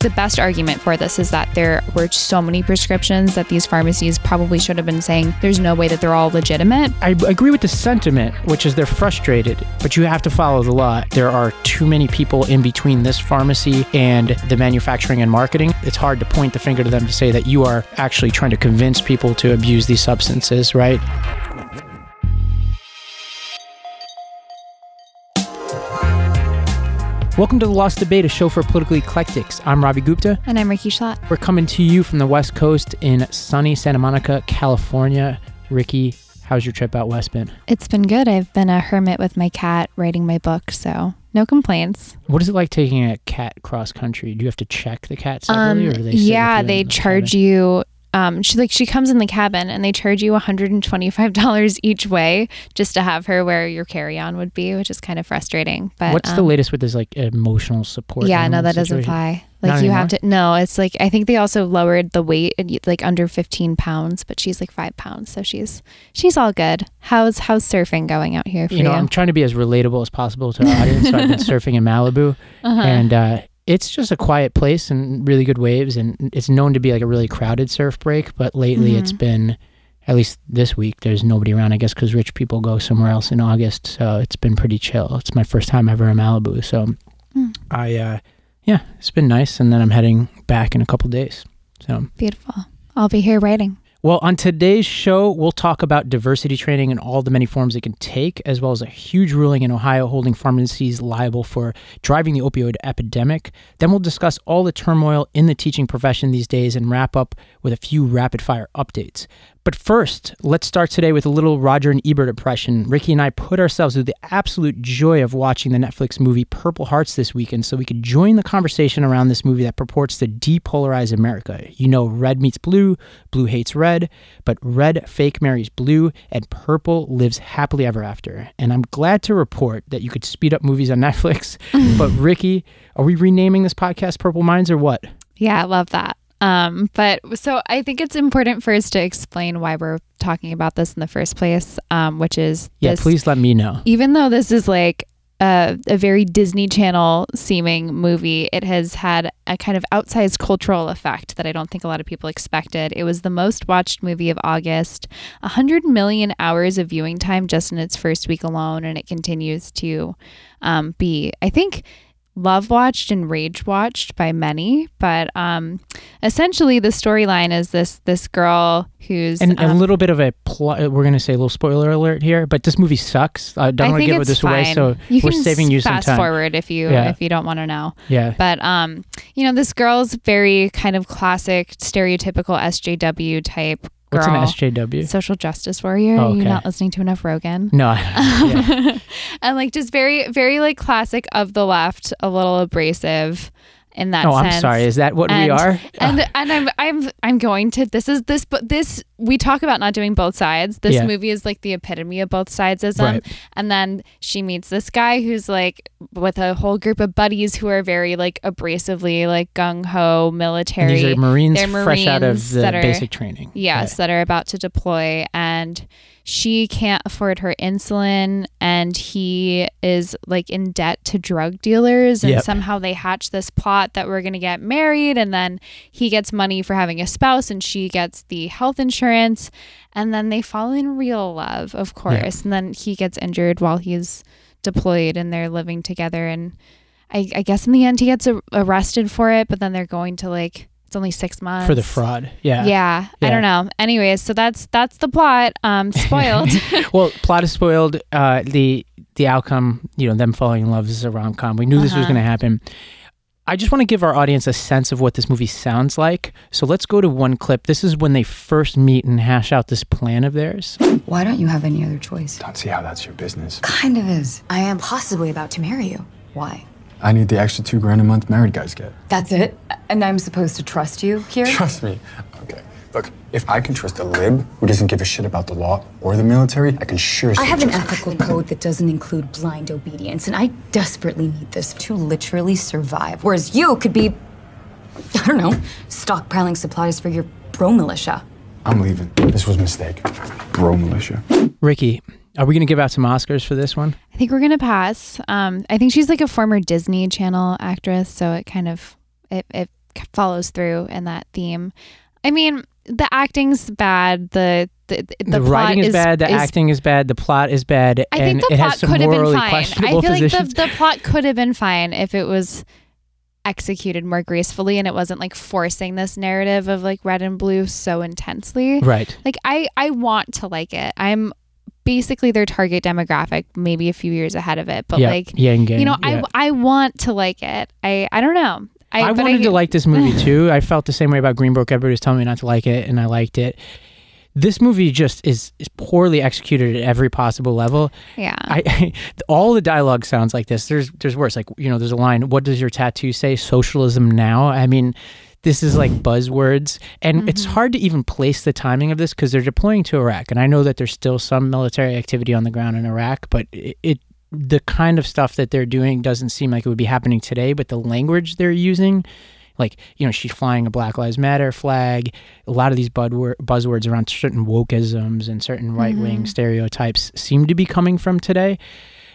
the best argument for this is that there were so many prescriptions that these pharmacies probably should have been saying there's no way that they're all legitimate. I agree with the sentiment, which is they're frustrated, but you have to follow the law. There are too many people in between this pharmacy and the manufacturing and marketing. It's hard to point the finger to them to say that you are actually trying to convince people to abuse these substances, right? Welcome to The Lost Debate, a show for political eclectics. I'm Ravi Gupta. And I'm Rikki Schlott. We're coming to you from the West Coast in sunny Santa Monica, California. Rikki, how's your trip out west been? It's been good. I've been a hermit with my cat writing my book, so no complaints. What is it like taking a cat cross country? Do you have to check the cat separately, Um, they? yeah, they charge you. Um, she like she comes in the cabin and they charge you $125 each way just to have her where your carry-on would be, which is kind of frustrating. But What's the um, latest with this like emotional support? Yeah, no, that doesn't apply. Like Not you have to. No, it's like I think they also lowered the weight, like under 15 pounds, but she's like five pounds, so she's she's all good. How's how's surfing going out here for You you? know, I'm trying to be as relatable as possible to our audience. so I've been surfing in Malibu, Uh-huh. and uh, it's just a quiet place and really good waves, and it's known to be like a really crowded surf break. But lately, it's Mhm. been at least this week. There's nobody around, I guess, because rich people go somewhere else in August. So it's been pretty chill. It's my first time ever in Malibu, so Mm. I, uh, yeah, it's been nice. And then I'm heading back in a couple days. So Beautiful. I'll be here writing. Well, on today's show, we'll talk about diversity training and all the many forms it can take, as well as a huge ruling in Ohio holding pharmacies liable for driving the opioid epidemic. Then we'll discuss all the turmoil in the teaching profession these days and wrap up with a few rapid fire updates. But first, let's start today with a little Roger and Ebert impression. Rikki and I put ourselves through the absolute joy of watching the Netflix movie Purple Hearts this weekend so we could join the conversation around this movie that purports to depolarize America. You know, red meets blue, blue hates red, but red fake marries blue, and purple lives happily ever after. And I'm glad to report that you could speed up movies on Netflix. but Rikki, are we renaming this podcast Purple Minds or what? Yeah, I love that. Um, but so I think it's important first to explain why we're talking about this in the first place, um, which is Yeah, this, please let me know. even though this is like a, a very Disney Channel seeming movie, it has had a kind of outsized cultural effect that I don't think a lot of people expected. It was the most watched movie of August, 100 million hours of viewing time just in its first week alone, and it continues to um, be, I think. Love watched and rage watched by many, but um, essentially the storyline is this this girl who's And a um, little bit of a plot. We're going to say a little spoiler alert here, but this movie sucks. I don't want to give this fine. away, so you we're can saving you some fast time. forward if you Yeah. if you don't want to know. Yeah. But um, you know, this girl's very kind of classic, stereotypical SJW type girl. What's an SJW? Social justice warrior. Oh, You're not listening to enough Rogan. No. yeah. and like just very, very like classic of the left, a little abrasive in that Oh, sense. I'm sorry. Is that what we are? and and I'm I'm I'm going to this is this but this we talk about not doing both sides. This Yeah. movie is like the epitome of both sidesism. Right. And then she meets this guy who's like with a whole group of buddies who are very like abrasively like gung ho And military. these are Marines, They're fresh out of the are- basic training. yes, that are about to deploy and she can't afford her insulin and he is like in debt to drug dealers and Yep. somehow they hatch this plot that we're going to get married and then he gets money for having a spouse and she gets the health insurance and then they fall in real love of course and then he gets injured while he's deployed and they're living together and I, I guess in the end he gets a- arrested for it but then they're going to like it's only six months For the fraud. Yeah. yeah, I don't know. Anyways, so that's that's the plot. Um, spoiled. well, plot is spoiled. Uh, the the outcome, you know, them falling in love is a rom com. We knew this was Uh-huh. going to happen. I just want to give our audience a sense of what this movie sounds like. So let's go to one clip. This is when they first meet and hash out this plan of theirs. Why don't you have any other choice? Don't see how that's your business. Kind of is. I am possibly about to marry you. Why? I need the extra two grand a month married guys get. That's it? And I'm supposed to trust you here? Trust me. Okay. Look, if I can trust a lib who doesn't give a shit about the law or the military, I can sure as I have an ethical code that doesn't include blind obedience, and I desperately need this to literally survive. Whereas you could be, I don't know, stockpiling supplies for your bro militia. I'm leaving. This was a mistake. Bro militia. Rikki, are we going to give out some Oscars for this one? I think we're gonna pass. Um, I think she's like a former Disney Channel actress, so it kind of it, it follows through in that theme. I mean, the acting's bad. The the, the, The, plot writing is, bad. The is- acting is bad. The plot is bad. I and think the it plot could have been fine. I feel like the, the plot could have been fine if it was executed more gracefully and it wasn't like forcing this narrative of like red and blue so intensely. right. Like I I want to like it. I'm basically their target demographic, maybe a few years ahead of it, but yeah. like gang, you know, yeah. I I want to like it. I I don't know. I, I wanted to like this movie too. I felt the same way about Green Book. Everybody was telling me not to like it, and I liked it. This movie just is, is poorly executed at every possible level. Yeah. I all the dialogue sounds like this. There's there's worse. Like you know, there's a line. What does your tattoo say? Socialism now. I mean, this is like buzzwords, and it's mm-hmm. hard to even place the timing of this because they're deploying to Iraq, and I know that there's still some military activity on the ground in Iraq, but it. it the kind of stuff that they're doing doesn't seem like it would be happening today, but the language they're using like you know she's flying a black lives matter flag a lot of these buzzwords around certain wokeisms and certain right-wing mm-hmm. stereotypes seem to be coming from today.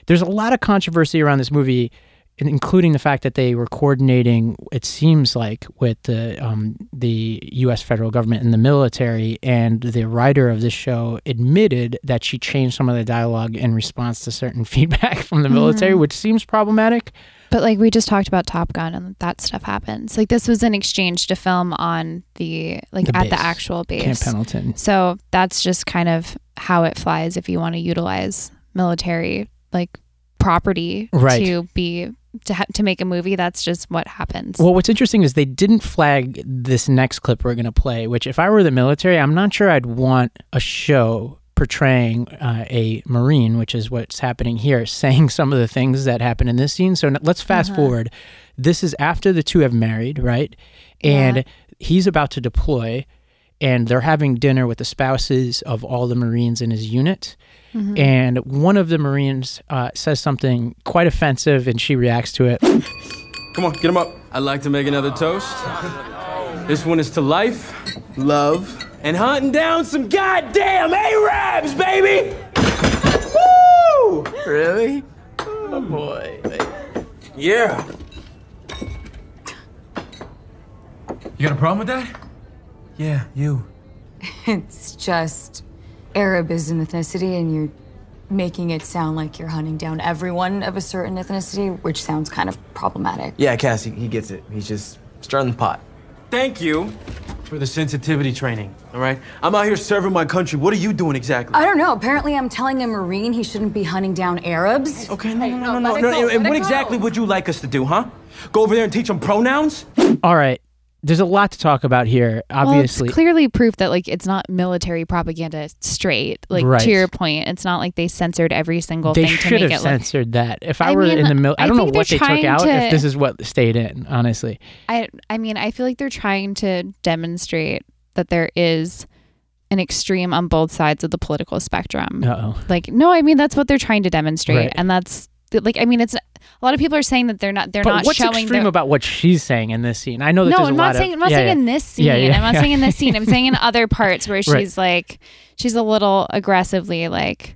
There's a lot of controversy around this movie including the fact that they were coordinating it seems like with the um, the US federal government and the military and the writer of this show admitted that she changed some of the dialogue in response to certain feedback from the military which seems problematic But like we just talked about Top Gun and that stuff happens. Like this was an exchange to film on the like The at the actual base. Camp Pendleton So that's just kind of how it flies if you want to utilize military like property Right. to be to ha- to make a movie. That's just what happens. Well, what's interesting is they didn't flag this next clip we're going to play, which, if I were the military, I'm not sure I'd want a show portraying uh, a Marine, which is what's happening here, saying some of the things that happen in this scene. So n- let's fast Uh-huh. forward. This is after the two have married, right? And Yeah. he's about to deploy, and they're having dinner with the spouses of all the Marines in his unit. Mm-hmm. And one of the Marines uh, says something quite offensive, and she reacts to it. Come on, get him up. I'd like to make another toast. This one is to life, love, and hunting down some goddamn Arabs, baby! Woo! Really? Oh boy. Yeah. You got a problem with that? Yeah, you. It's just Arab is an ethnicity, and you're making it sound like you're hunting down everyone of a certain ethnicity, which sounds kind of problematic. Yeah, Cassie, he gets it. He's just stirring the pot. Thank you for the sensitivity training, all right? I'm out here serving my country. What are you doing exactly? I don't know. Apparently, I'm telling a Marine he shouldn't be hunting down Arabs. Okay, no, no, no, no, no. no. And what exactly would you like us to do, huh? Go over there and teach them pronouns? All right. There's a lot to talk about here. well, Obviously, it's clearly proof that like it's not military propaganda straight. Like Right. to your point, it's not like they censored every single they thing to should make have it look censored that. If I, I were mean, in the middle, I I don't know what they're took out. to- If this is what stayed in, honestly, I I mean, I feel like they're trying to demonstrate that there is an extreme on both sides of the political spectrum. uh oh. Like, no, I mean that's what they're trying to demonstrate, Right. and that's like, I mean, it's a lot of people are saying that they're not they're But not what's showing extreme their- about what she's saying in this scene? I know that no, there's I'm a not lot saying of I'm not yeah, saying yeah. in this scene. Yeah, yeah, I'm not yeah. saying in this scene. I'm saying in other parts where she's like she's a little aggressively like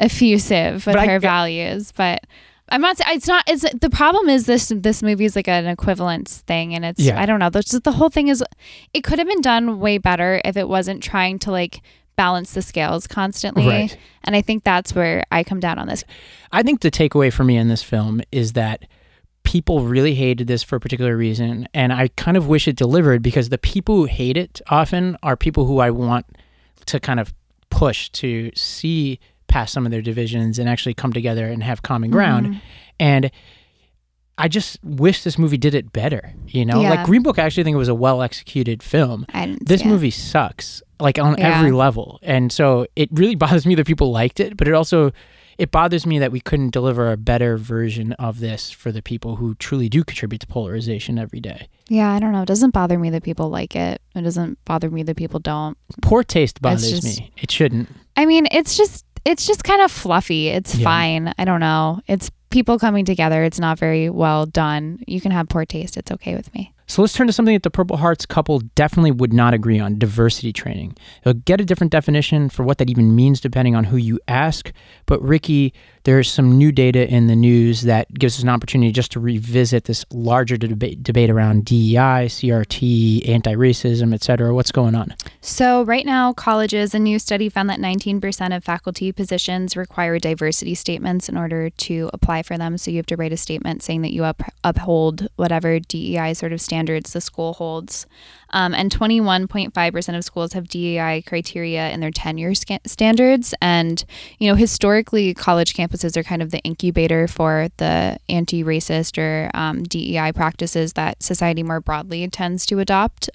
effusive with But I- her values, but I'm not. saying It's not. It's the problem is this. This movie is like an equivalence thing, and it's. Yeah. I don't know. The whole thing is. It could have been done way better if it wasn't trying to like balance the scales constantly. Right. And I think that's where I come down on this. I think the takeaway for me in this film is that people really hated this for a particular reason, and I kind of wish it delivered because the people who hate it often are people who I want to kind of push to see past some of their divisions and actually come together and have common ground. Mm-hmm. And I just wish this movie did it better. You know, Yeah. like Green Book, I actually think it was a well executed film. This it. movie sucks, like on Yeah. every level, and so it really bothers me that people liked it. But it also it bothers me that we couldn't deliver a better version of this for the people who truly do contribute to polarization every day. Yeah, I don't know. It doesn't bother me that people like it. It doesn't bother me that people don't. Poor taste bothers just- me. It shouldn't. I mean, it's just it's just kind of fluffy. It's Yeah. fine. I don't know. It's people coming together. It's not very well done. You can have poor taste. It's okay with me. So let's turn to something that the Purple Hearts couple definitely would not agree on diversity training. They'll get a different definition for what that even means depending on who you ask. But, Rikki, there's some new data in the news that gives us an opportunity just to revisit this larger debate, debate around DEI, CRT, anti racism, et cetera. What's going on? So, right now, colleges, a new study found that 19% of faculty positions require diversity statements in order to apply for them. So, you have to write a statement saying that you up- uphold whatever DEI sort of standards the school holds. Um, and 21.5% of schools have DEI criteria in their tenure standards. And, you know, historically, college campuses are kind of the incubator for the anti racist or um, DEI practices that society more broadly tends to adopt.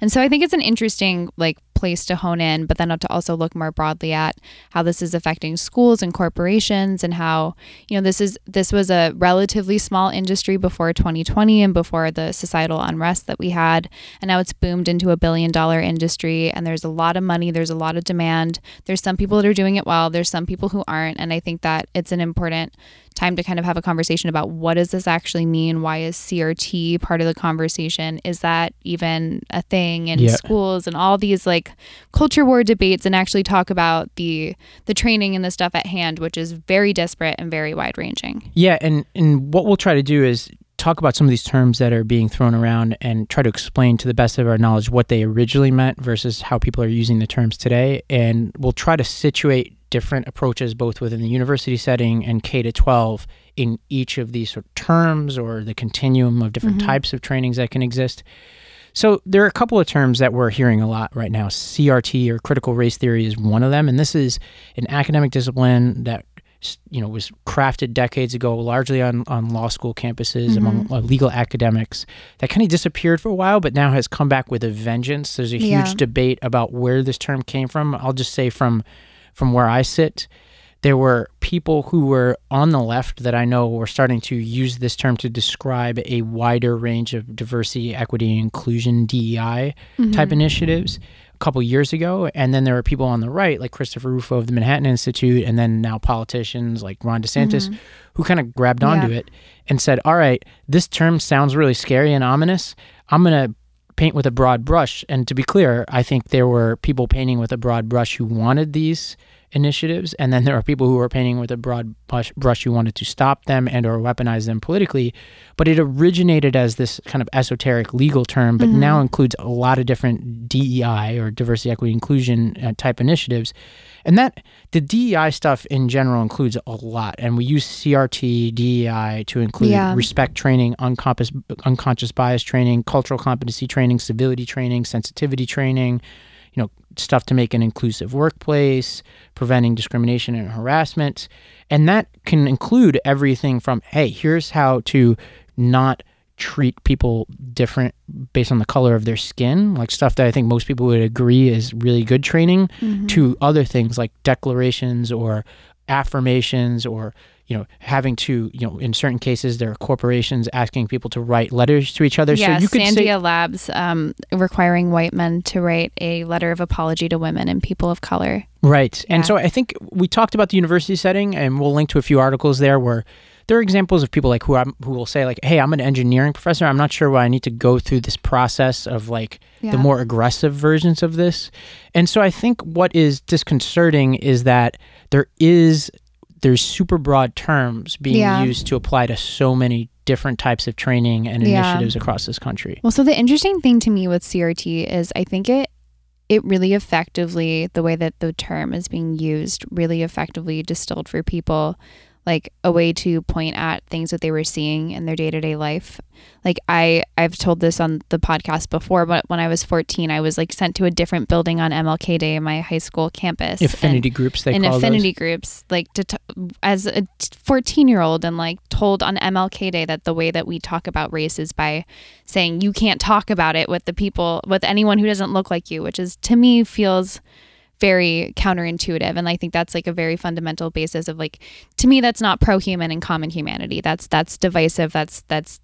And so I think it's an interesting, like, place to hone in, but then to also look more broadly at how this is affecting schools and corporations and how, you know, this is this was a relatively small industry before 2020 and before the societal unrest that we had. And now it's boomed into a billion dollar industry and there's a lot of money, there's a lot of demand. There's some people that are doing it well, there's some people who aren't. And I think that it's an important time to kind of have a conversation about what does this actually mean? Why is CRT part of the conversation? Is that even a thing in Yeah. schools and all these like culture war debates and actually talk about the the training and the stuff at hand, which is very disparate and very wide ranging. Yeah, and and what we'll try to do is talk about some of these terms that are being thrown around and try to explain to the best of our knowledge what they originally meant versus how people are using the terms today and we'll try to situate different approaches both within the university setting and K to 12 in each of these sort of terms or the continuum of different types of trainings that can exist. So there are a couple of terms that we're hearing a lot right now. CRT or critical race theory is one of them, and this is an academic discipline that you know was crafted decades ago, largely on on law school campuses among uh, legal academics. That kind of disappeared for a while, but now has come back with a vengeance. There's a huge Yeah. debate about where this term came from. I'll just say from from where I sit, there were people who were on the left that I know were starting to use this term to describe a wider range of diversity, equity, and inclusion DEI mm-hmm. type initiatives a couple years ago. And then there were people on the right, like Christopher Rufo of the Manhattan Institute, and then now politicians like Ron DeSantis, mm-hmm. who kind of grabbed onto Yeah. it and said, All right, this term sounds really scary and ominous. I'm going to paint with a broad brush. And to be clear, I think there were people painting with a broad brush who wanted these initiatives and then there are people who are painting with a broad brush, brush who wanted to stop them and or weaponize them politically. But it originated as this kind of esoteric legal term but now includes a lot of different DEI or diversity equity inclusion uh, type initiatives. And that the DEI stuff in general includes a lot and we use CRT DEI to include Yeah. respect training unconscious unconscious bias training cultural competency training civility training sensitivity training stuff to make an inclusive workplace preventing discrimination and harassment. And that can include everything from hey here's how to not treat people different based on the color of their skin. Like stuff that i think most people would agree is really good training mm-hmm. to other things like declarations or affirmations or you know having to you know in certain cases there are corporations asking people to write letters to each other yeah, so you could say Sandia Labs um, requiring white men to write a letter of apology to women and people of color. Right. And so I think we talked about the university setting and we'll link to a few articles there where there are examples of people like who I'm, who will say like, "Hey, I'm an engineering professor. I'm not sure why I need to go through this process of like Yeah. the more aggressive versions of this." And so I think what is disconcerting is that there is there's super broad terms being Yeah. used to apply to so many different types of training and Yeah. initiatives across this country. Well, so the interesting thing to me with CRT is I think it it really effectively the way that the term is being used really effectively distilled for people like a way to point at things that they were seeing in their day-to-day life. Like i i've told this on the podcast before but when i was 14 i was like sent to a different building on mlk day in my high school campus and- Affinity groups they in call affinity groups like to t- as a 14 year old and like told on mlk day that the way that we talk about race is by saying you can't talk about it with the people with anyone who doesn't look like you which is to me feels very counterintuitive. And i think that's like a very fundamental basis of like to me that's not pro-human and common humanity. That's that's divisive. That's that's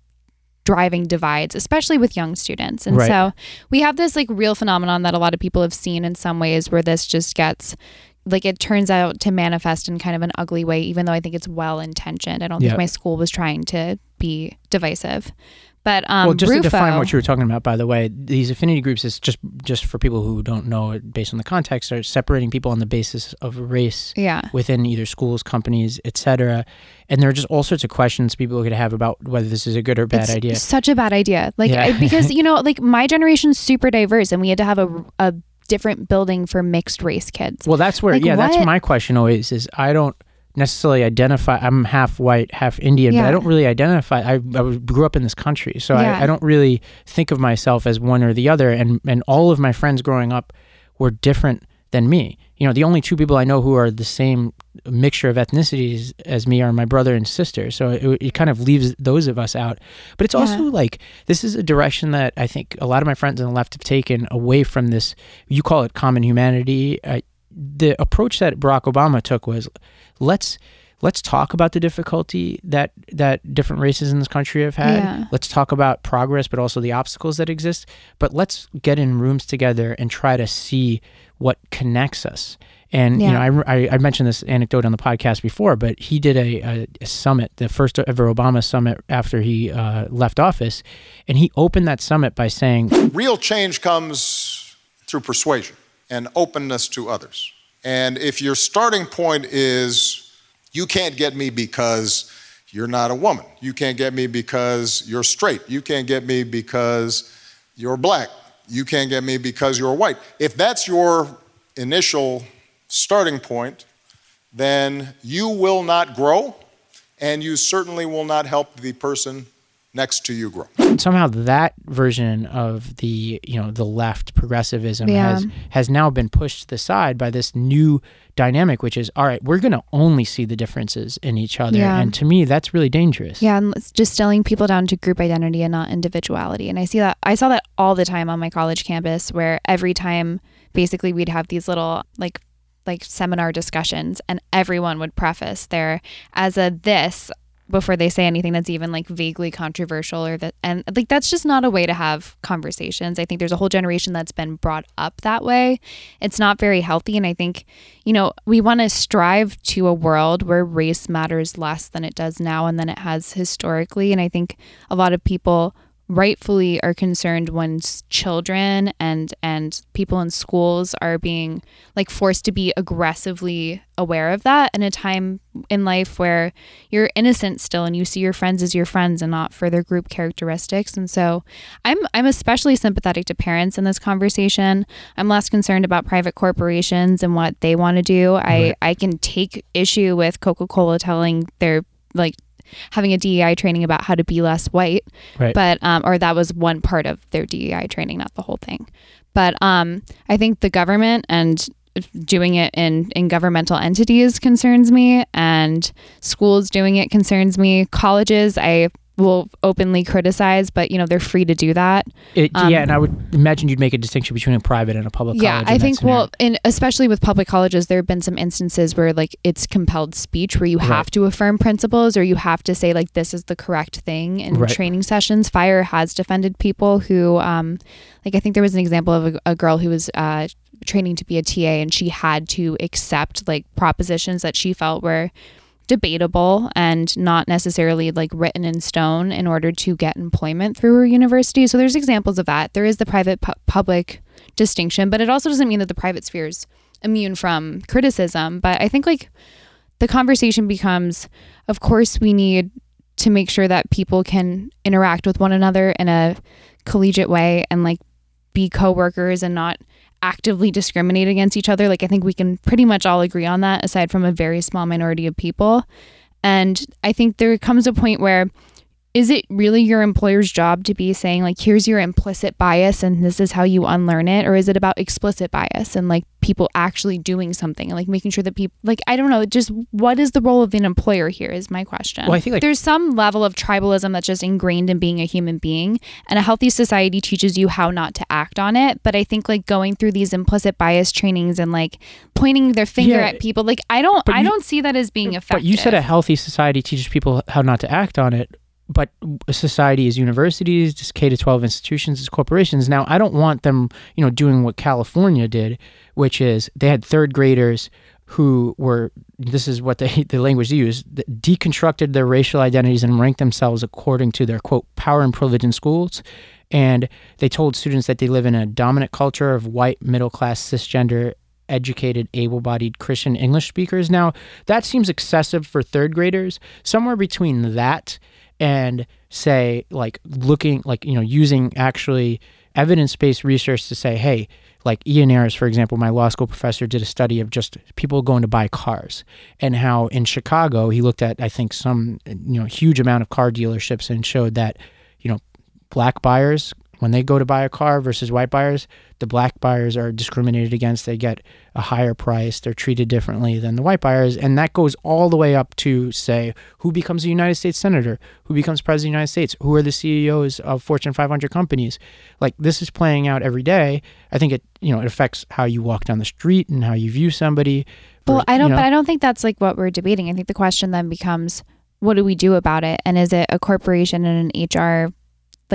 driving divides especially with young students. And Right. so we have this like real phenomenon that a lot of people have seen in some ways where this just gets like it turns out to manifest in kind of an ugly way even though i think it's well intentioned. I don't Yeah. think my school was trying to be divisive But um, well, just Rufo, to define what you were talking about, by the way, these affinity groups is just just for people who don't know it based on the context, are separating people on the basis of race Yeah. within either schools, companies, etc. And there are just all sorts of questions people could have about whether this is a good or bad it's idea. Such a bad idea. Like Yeah. I- because you know, like my generation's super diverse, and we had to have a a different building for mixed race kids. Well, that's where, Like, yeah, that's my question always is I don't necessarily identify, I'm half white, half Indian, but I don't really identify. I, I grew up in this country, so Yeah. I, I don't really think of myself as one or the other. And, and all of my friends growing up were different than me. You know, the only two people I know who are the same mixture of ethnicities as me are my brother and sister. So it, it kind of leaves those of us out. But it's also like this is a direction that I think a lot of my friends on the left have taken away from this. You call it common humanity. Uh, the approach that Barack Obama took was let's let's talk about the difficulty that that different races in this country have had. Yeah. Let's talk about progress, but also the obstacles that exist. But let's get in rooms together and try to see what connects us. And you know, I, I, I mentioned this anecdote on the podcast before, but he did a, a, a summit, the first ever Obama summit after he uh, left office, and he opened that summit by saying, Real change comes through persuasion and openness to others. And if your starting point is, you can't get me because you're not a woman, you can't get me because you're straight, you can't get me because you're black, you can't get me because you're white. If that's your initial starting point, then you will not grow, and you certainly will not help the person next to you grow. somehow that version of the you know the left progressivism Yeah. has has now been pushed to the side by this new dynamic which is all right we're going to only see the differences in each other Yeah. and to me that's really dangerous Yeah, and it's distilling people down to group identity and not individuality. And I see that I saw that all the time on my college campus where every time basically we'd have these little like like seminar discussions and everyone would preface their as a this before they say anything that's even like vaguely controversial or that and like that's just not a way to have conversations. I think there's a whole generation that's been brought up that way. It's not very healthy and I think you know, we want to strive to a world where race matters less than it does now and than it has historically and I think a lot of people rightfully are concerned when children and and people in schools are being like forced to be aggressively aware of that in a time in life where you're innocent still and you see your friends as your friends and not for their group characteristics. And so i'm i'm especially sympathetic to parents in this conversation. I'm less concerned about private corporations and what they want to do. I i can take issue with coca-cola telling their like having a DEI training about how to be less white, Right. but um, or that was one part of their DEI training, not the whole thing. But um, I think the government and doing it in in governmental entities concerns me, and schools doing it concerns me. Colleges, I will openly criticize, but you know they're free to do that. It, Um, yeah and i would imagine you'd make a distinction between a private and a public yeah college i think well and especially with public colleges there have been some instances where like it's compelled speech where you have to affirm principles or you have to say like this is the correct thing in Right. training sessions FIRE has defended people who um like i think there was an example of a, a girl who was uh training to be a ta and she had to accept like propositions that she felt were debatable and not necessarily like written in stone in order to get employment through her university. So there's examples of that. There is the private pu- public distinction, but it also doesn't mean that the private sphere is immune from criticism. But I think like the conversation becomes of course we need to make sure that people can interact with one another in a collegiate way and like be coworkers and not actively discriminate against each other. Like I think we can pretty much all agree on that aside from a very small minority of people. And I think there comes a point where is it really your employer's job to be saying like here's your implicit bias and this is how you unlearn it or is it about explicit bias and like people actually doing something and like making sure that people like I don't know just what is the role of an employer here is my question. Well, I think, like- there's some level of tribalism that's just ingrained in being a human being and a healthy society teaches you how not to act on it, but I think like going through these implicit bias trainings and like pointing their finger Yeah. at people like I don't I you- don't see that as being effective. But you said a healthy society teaches people how not to act on it. But society is universities, just K to twelve institutions, is corporations. Now, I don't want them, you know, doing what California did, which is they had third graders who were this is what they the language they used deconstructed their racial identities and ranked themselves according to their quote power and privilege in schools. And they told students that they live in a dominant culture of white middle class cisgender educated able-bodied christian english speakers. Now that seems excessive for third graders. Somewhere between that and say like looking like you know using actually evidence-based research to say hey like Ian Ayres, for example, my law school professor did a study of just people going to buy cars and how in Chicago he looked at I think some you know huge amount of car dealerships and showed that you know black buyers when they go to buy a car versus white buyers, the black buyers are discriminated against. They get a higher price. They're treated differently than the white buyers. And that goes all the way up to, say, who becomes a United States Senator, who becomes President of the United States, who are the CEOs of Fortune 500 companies. Like this is playing out every day. I think it, you know, it affects how you walk down the street and how you view somebody. Well, I don't, you know, but I don't think that's like what we're debating. I think the question then becomes, what do we do about it? And is it a corporation and an HR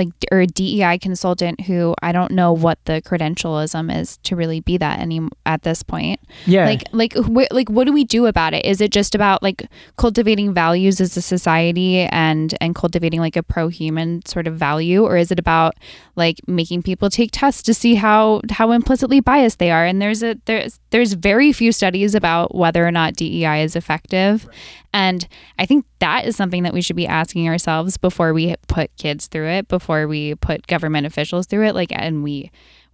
like or a DEI consultant who I don't know what the credentialism is to really be that any at this point. Yeah. Like like wh- like what do we do about it? Is it just about like cultivating values as a society and and cultivating like a pro-human sort of value or is it about like making people take tests to see how how implicitly biased they are? And there's a there's there's very few studies about whether or not DEI is effective. And I think that is something that we should be asking ourselves before we put kids through it, before we put government officials through it, like, and we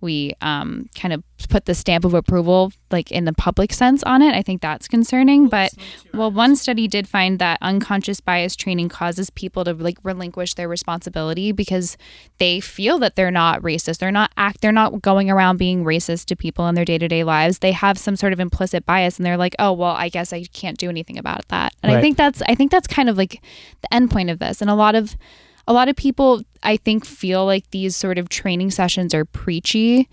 we um, kind of put the stamp of approval like in the public sense on it i think that's concerning but well one study did find that unconscious bias training causes people to like relinquish their responsibility because they feel that they're not racist. They're not act they're not going around being racist to people in their day-to-day lives. They have some sort of implicit bias and they're like oh well i guess i can't do anything about that. And Right. i think that's i think that's kind of like the end point of this. And a lot of a lot of people I think feel like these sort of training sessions are preachy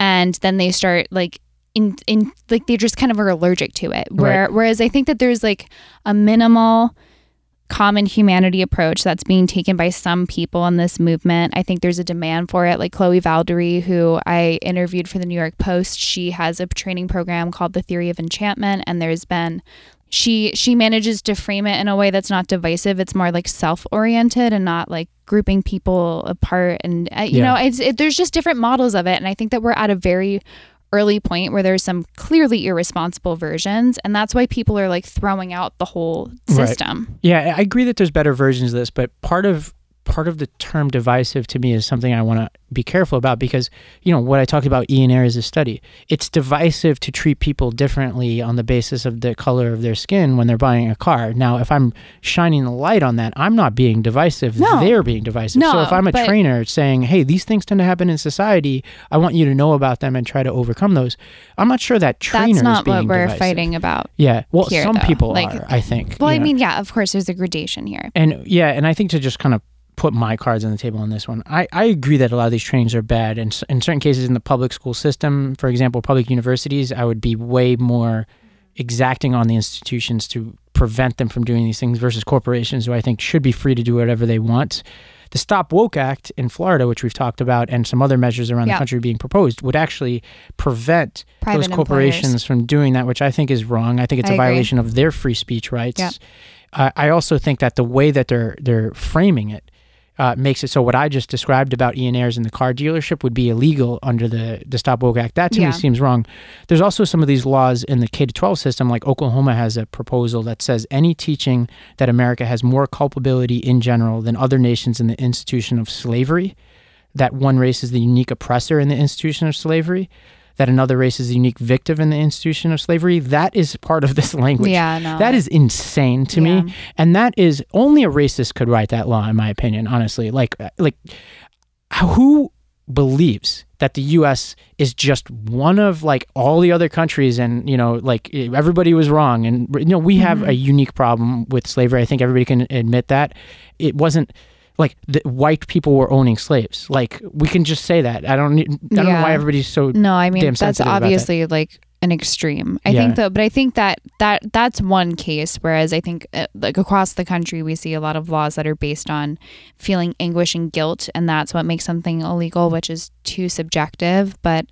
and then they start like in in like they just kind of are allergic to it. Where Right. whereas I think that there's like a minimal common humanity approach that's being taken by some people in this movement. I think there's a demand for it. Like Chloe Valdary, who I interviewed for the New York Post, she has a training program called The Theory of Enchantment, and there's been she she manages to frame it in a way that's not divisive. It's more like self-oriented and not like grouping people apart. And uh, you Yeah. know, it's it, there's just different models of it. And I think that we're at a very early point where there's some clearly irresponsible versions, and that's why people are like throwing out the whole Right. system. Yeah, I agree that there's better versions of this, but part of part of the term divisive to me is something I want to be careful about because you know what I talked about Ian Ayres' study. It's divisive to treat people differently on the basis of the color of their skin when they're buying a car. Now, if I'm shining the light on that, I'm not being divisive. No. They're being divisive. No, so if I'm a trainer saying, "Hey, these things tend to happen in society. I want you to know about them and try to overcome those," I'm not sure that trainer That's not is being what we're divisive. fighting about. Yeah, well, here, some though. people Like- are. I think. Well, I know. mean, yeah, of course, there's a gradation here. And yeah, and I think to just kind of put my cards on the table on this one, I, I agree that a lot of these trainings are bad. And in certain cases in the public school system, for example, public universities, I would be way more exacting on the institutions to prevent them from doing these things versus corporations who I think should be free to do whatever they want. The Stop Woke Act in Florida, which we've talked about, and some other measures around Yeah. the country being proposed, would actually prevent Private those corporations employers. from doing that, which I think is wrong. I think it's I a agree. violation of their free speech rights. Yeah. I I also think that the way that they're they're framing it uh, makes it so what I just described about Ian Ayres in the car dealership would be illegal under the the Stop Woke Act. That to Yeah. me seems wrong. There's also some of these laws in the K 12 system, like Oklahoma has a proposal that says any teaching that America has more culpability in general than other nations in the institution of slavery, that one race is the unique oppressor in the institution of slavery. That another race is the unique victim in the institution of slavery. That is part of this language. Yeah, no. That is insane to Yeah. me and that is only a racist could write that law in my opinion honestly like like who believes that the US is just one of like all the other countries and you know like everybody was wrong and you know we have Mm-hmm. a unique problem with slavery I think everybody can admit that it wasn't like the white people were owning slaves like we can just say that I don't need, I don't know why everybody's so No, I mean that's about that. obviously like an extreme. I Yeah. think though, but I think that that that's one case. Whereas I think uh, like across the country, we see a lot of laws that are based on feeling anguish and guilt, and that's what makes something illegal, which is too subjective. But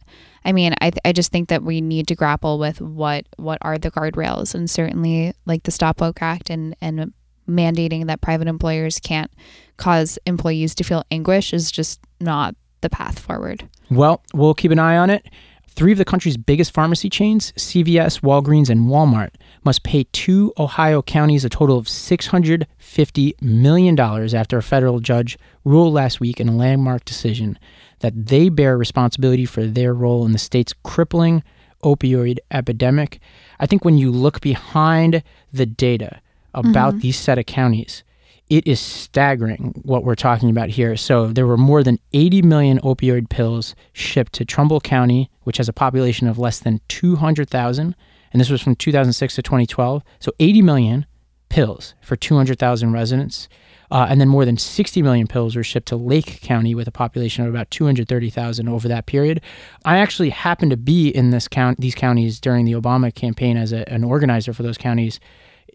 I mean, I I just think that we need to grapple with what what are the guardrails, and certainly like the Stop Woke Act and and mandating that private employers can't cause employees to feel anguish is just not the path forward. Well, we'll keep an eye on it. Three of the country's biggest pharmacy chains, CVS, Walgreens, and Walmart, must pay two Ohio counties a total of $650 million after a federal judge ruled last week in a landmark decision that they bear responsibility for their role in the state's crippling opioid epidemic. I think when you look behind the data about these set of counties, it is staggering what we're talking about here. So there were more than 80 million opioid pills shipped to Trumbull County, which has a population of less than 200,000, and this was from 2006 to 2012. So 80 million pills for 200,000 residents. Uh, and then more than 60 million pills were shipped to Lake County with a population of about 230,000 over that period. I actually happened to be in this count, these counties during the Obama campaign as a, an organizer for those counties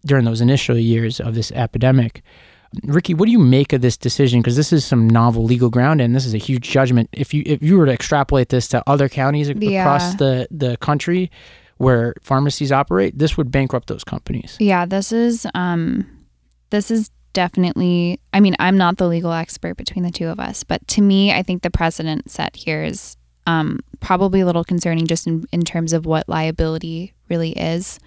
during those initial years of this epidemic. Rikki, what do you make of this decision? Because this is some novel legal ground, and this is a huge judgment. If you if you were to extrapolate this to other counties Yeah. across the the country where pharmacies operate, this would bankrupt those companies. Yeah, this is um this is definitely I mean, I'm not the legal expert between the two of us, but to me, I think the precedent set here is um probably a little concerning just in, in terms of what liability really is.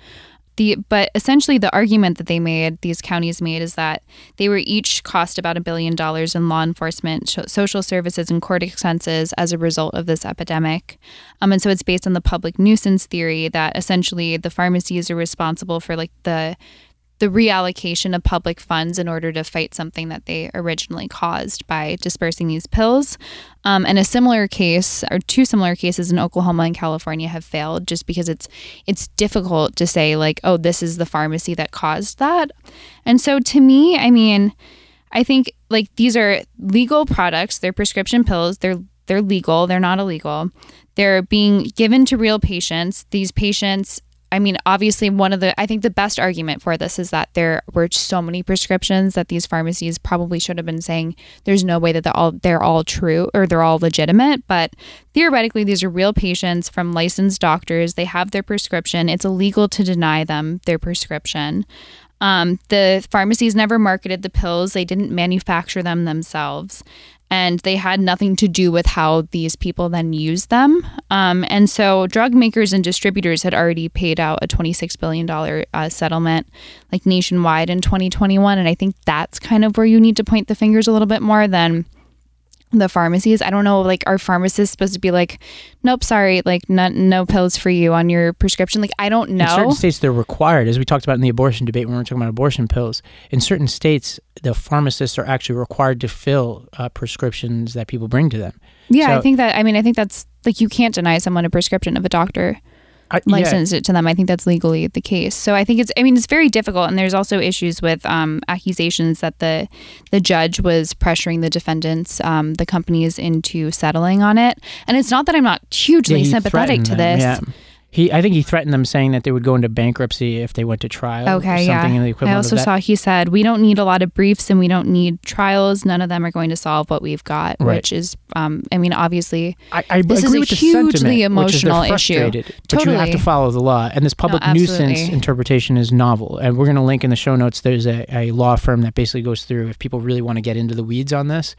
The but essentially the argument that they made, these counties made, is that they were each cost about a billion dollars in law enforcement, so- social services, and court expenses as a result of this epidemic. Um, and so it's based on the public nuisance theory that essentially the pharmacies are responsible for like the the reallocation of public funds in order to fight something that they originally caused by dispersing these pills. Um, and a similar case, or two similar cases in Oklahoma and California, have failed just because it's it's difficult to say like, oh, this is the pharmacy that caused that. And so to me, I mean, I think like these are legal products. They're prescription pills. They're they're legal. They're not illegal. They're being given to real patients. These patients I mean, obviously, one of the I think the best argument for this is that there were so many prescriptions that these pharmacies probably should have been saying there's no way that they're all they're all true or they're all legitimate. But theoretically, these are real patients from licensed doctors. They have their prescription. It's illegal to deny them their prescription. Um, the pharmacies never marketed the pills. They didn't manufacture them themselves. And they had nothing to do with how these people then used them. Um, and so, drug makers and distributors had already paid out a $26 billion uh, settlement, like nationwide in 2021. And I think that's kind of where you need to point the fingers a little bit more than the pharmacies. I don't know, like, are pharmacists supposed to be like, nope, sorry, like, no, no pills for you on your prescription? Like, I don't know. In certain states, they're required, as we talked about in the abortion debate when we were talking about abortion pills. In certain states, the pharmacists are actually required to fill uh, prescriptions that people bring to them. Yeah, I think that. I mean, I think that's like you can't deny someone a prescription of a doctor I, yeah. licensed it to them. I think that's legally the case. So I think it's. I mean, it's very difficult, and there's also issues with um, accusations that the the judge was pressuring the defendants, um, the companies, into settling on it. And it's not that I'm not hugely Yeah, sympathetic to them, this. Yeah. He, I think he threatened them, saying that they would go into bankruptcy if they went to trial. or Okay, something yeah. in the equivalent I also saw he said we don't need a lot of briefs and we don't need trials. None of them are going to solve what we've got, Right. which is, um, I mean, obviously, I, I This is a hugely emotional issue. But you have to follow the law, and this public nuisance interpretation is novel. And we're going to link in the show notes. There's a, a law firm that basically goes through. If people really want to get into the weeds on this,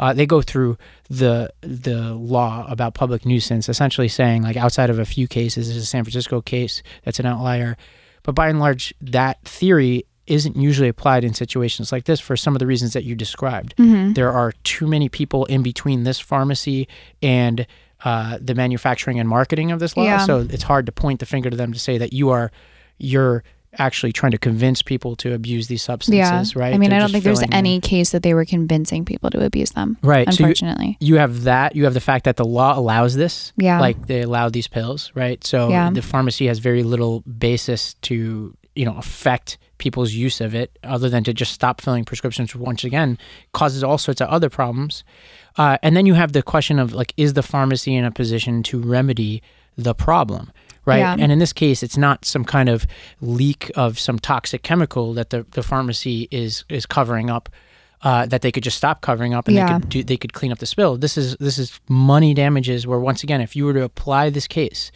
uh, they go through the the law about public nuisance, essentially saying like outside of a few cases, this is a San Francisco case that's an outlier, but by and large, that theory isn't usually applied in situations like this for some of the reasons that you described. Mm-hmm. There are too many people in between this pharmacy and uh, the manufacturing and marketing of this law, Yeah. so it's hard to point the finger to them to say that you are you're actually trying to convince people to abuse these substances, right? I mean, They're I don't think there's any case that they were convincing people to abuse them. Right, so you- Unfortunately. you have that. You have the fact that the law allows this. Yeah. Like they allow these pills, right? So Yeah. the pharmacy has very little basis to, you know, affect people's use of it other than to just stop filling prescriptions, once again causes all sorts of other problems. Uh, and then you have the question of like, is the pharmacy in a position to remedy the problem right Yeah. and in this case it's not some kind of leak of some toxic chemical that the, the pharmacy is is covering up uh, that they could just stop covering up and Yeah. they could do they could clean up the spill this is this is money damages where once again if you were to apply this case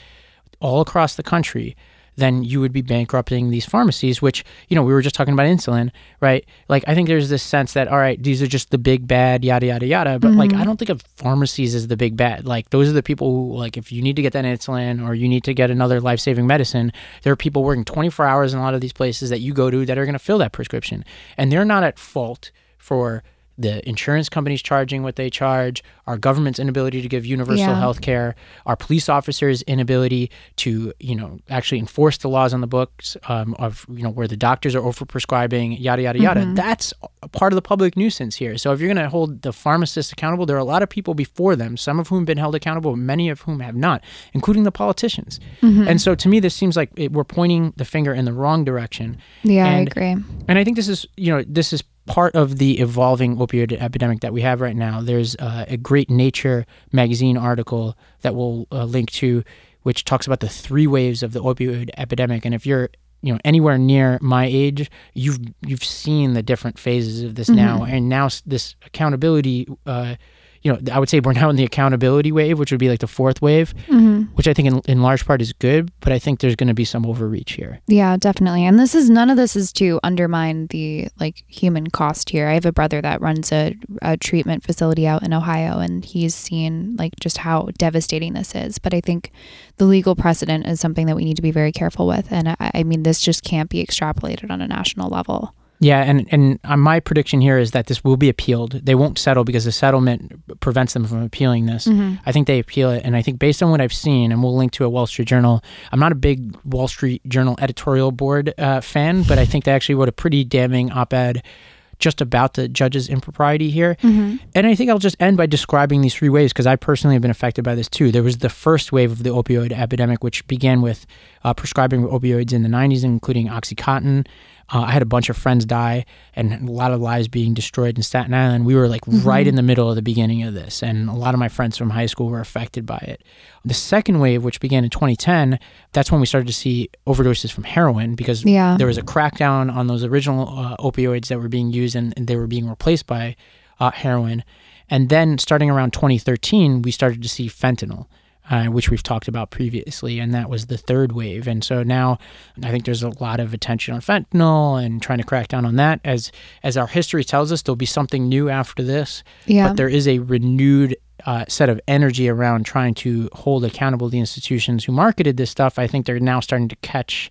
all across the country then you would be bankrupting these pharmacies which you know we were just talking about insulin right? Like i think there's this sense that all right these are just the big bad yada yada yada. But like mm-hmm. i don't think of pharmacies as the big bad. Like those are the people who like if you need to get that insulin or you need to get another life-saving medicine there are people working 24 hours in a lot of these places that you go to that are going to fill that prescription. And they're not at fault for the insurance companies charging what they charge, our government's inability to give universal Yeah. health care, our police officers' inability to, you know, actually enforce the laws on the books um, of, you know, where the doctors are overprescribing, yada, yada, yada. That's a part of the public nuisance here. So if you're going to hold the pharmacists accountable, there are a lot of people before them, some of whom have been held accountable, many of whom have not, including the politicians. And so to me, this seems like it, we're pointing the finger in the wrong direction. Yeah, I agree. and I think this is, you know, this is part of the evolving opioid epidemic that we have right now. There's uh, a great Nature magazine article that we'll uh, link to, which talks about the three waves of the opioid epidemic. And if you're, you know, anywhere near my age, you've you've seen the different phases of this now, and now this accountability. Uh, you know, I would say we're now in the accountability wave, which would be like the fourth wave, mm-hmm. which I think in, in large part is good, but I think there's going to be some overreach here. Yeah, definitely. And this is none of this is to undermine the like human cost here. I have a brother that runs a, a treatment facility out in Ohio and he's seen like just how devastating this is. But I think the legal precedent is something that we need to be very careful with. And I, I mean, this just can't be extrapolated on a national level. Yeah, and and uh, my prediction here is that this will be appealed. They won't settle because the settlement prevents them from appealing this. I think they appeal it, and I think based on what I've seen, and we'll link to a Wall Street Journal. I'm not a big Wall Street Journal editorial board uh, fan, but I think they actually wrote a pretty damning op-ed just about the judge's impropriety here. And I think I'll just end by describing these three waves because I personally have been affected by this too. There was the first wave of the opioid epidemic, which began with uh, prescribing opioids in the 90s, including Oxycontin. Uh, I had a bunch of friends die and a lot of lives being destroyed in Staten Island. We were like right in the middle of the beginning of this, and a lot of my friends from high school were affected by it. The second wave, which began in 2010, that's when we started to see overdoses from heroin because Yeah. there was a crackdown on those original uh, opioids that were being used and, and they were being replaced by uh, heroin. And then starting around 2013, we started to see fentanyl. Uh, which we've talked about previously, and that was the third wave. And so now, I think there's a lot of attention on fentanyl and trying to crack down on that. As as our history tells us, there'll be something new after this. Yeah. But there is a renewed uh, set of energy around trying to hold accountable the institutions who marketed this stuff. I think they're now starting to catch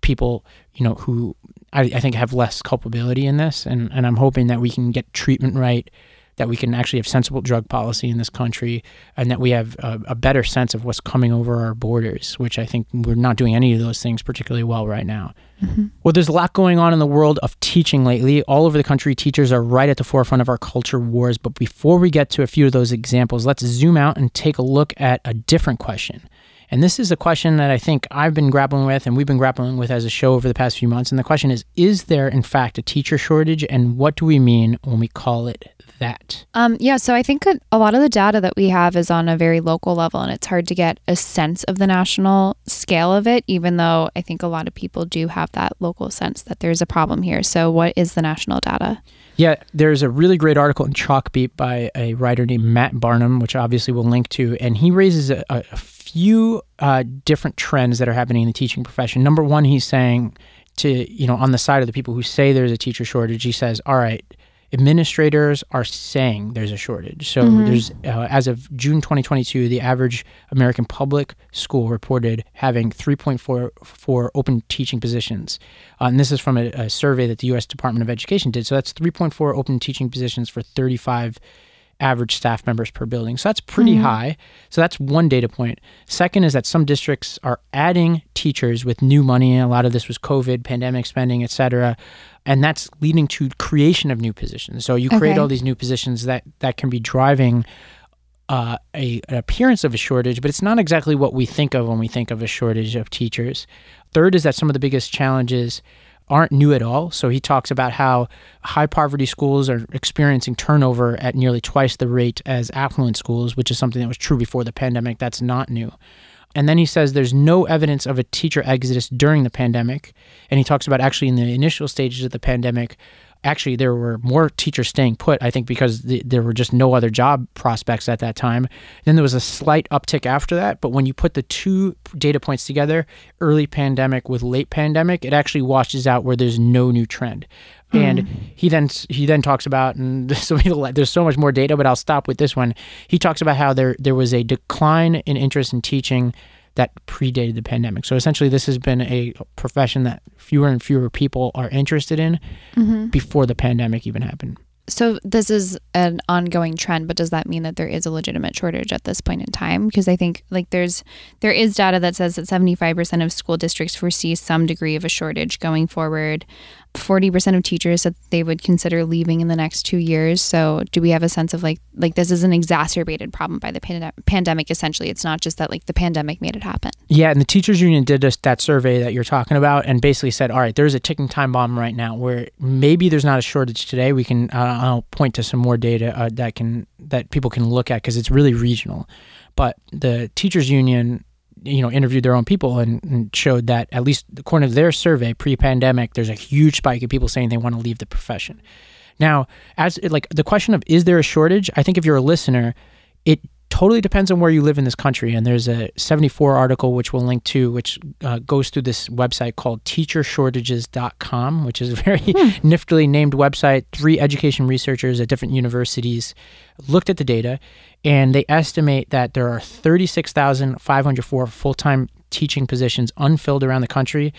people, you know, who I, I think have less culpability in this, and and I'm hoping that we can get treatment right, that we can actually have sensible drug policy in this country, and that we have a, a better sense of what's coming over our borders, which I think we're not doing any of those things particularly well right now. Mm-hmm. Well, there's a lot going on in the world of teaching lately. All over the country, teachers are right at the forefront of our culture wars. But before we get to a few of those examples, let's zoom out and take a look at a different question. And this is a question that I think I've been grappling with and we've been grappling with as a show over the past few months. And the question is Is there, in fact, a teacher shortage? And what do we mean when we call it that? Um, yeah, so I think a lot of the data that we have is on a very local level, and it's hard to get a sense of the national scale of it, even though I think a lot of people do have that local sense that there's a problem here. So, what is the national data? Yeah, there's a really great article in Chalkbeat by a writer named Matt Barnum, which obviously we'll link to, and he raises a, a few uh, different trends that are happening in the teaching profession. Number one, he's saying to you know on the side of the people who say there's a teacher shortage, he says, all right. Administrators are saying there's a shortage. So there's, uh, as of June 2022, the average American public school reported having 3.44 open teaching positions. Uh, and this is from a, a survey that the U.S. Department of Education did. So that's 3.4 open teaching positions for 35 average staff members per building. So that's pretty high. So that's one data point. Second is that some districts are adding teachers with new money. A lot of this was COVID, pandemic spending, et cetera. And that's leading to creation of new positions. So you create Okay. all these new positions that that can be driving uh, a, an appearance of a shortage, but it's not exactly what we think of when we think of a shortage of teachers. Third is that some of the biggest challenges aren't new at all. So he talks about how high poverty schools are experiencing turnover at nearly twice the rate as affluent schools, which is something that was true before the pandemic. That's not new. And then he says there's no evidence of a teacher exodus during the pandemic. And he talks about actually in the initial stages of the pandemic, actually there were more teachers staying put i think because the, there were just no other job prospects at that time. Then there was a slight uptick after that but when you put the two data points together early pandemic with late pandemic it actually washes out where there's no new trend. Hmm. And he then he then talks about and so there's so much more data but I'll stop with this one. He talks about how there there was a decline in interest in teaching that predated the pandemic. So essentially, this has been a profession that fewer and fewer people are interested in mm-hmm. before the pandemic even happened. So this is an ongoing trend, but does that mean that there is a legitimate shortage at this point in time? Because I think like there's there is data that says that 75% of school districts foresee some degree of a shortage going forward. 40% of teachers said they would consider leaving in the next 2 years. So do we have a sense of like like this is an exacerbated problem by the pande- pandemic essentially. It's not just that like the pandemic made it happen. Yeah, and the teachers union did this, that survey that you're talking about, and basically said, all right, there's a ticking time bomb right now where maybe there's not a shortage today. We can uh, I'll point to some more data uh, that can that people can look at because it's really regional. But the teachers union you know interviewed their own people and, and showed that at least according to their survey pre-pandemic there's a huge spike of people saying they want to leave the profession. Now as like the question of is there a shortage? I think if you're a listener it totally depends on where you live in this country and there's a 74 article which we'll link to which uh, goes through this website called teachershortages.com which is a very niftily named website. Three education researchers at different universities looked at the data and they estimate that there are 36,504 full-time teaching positions unfilled around the country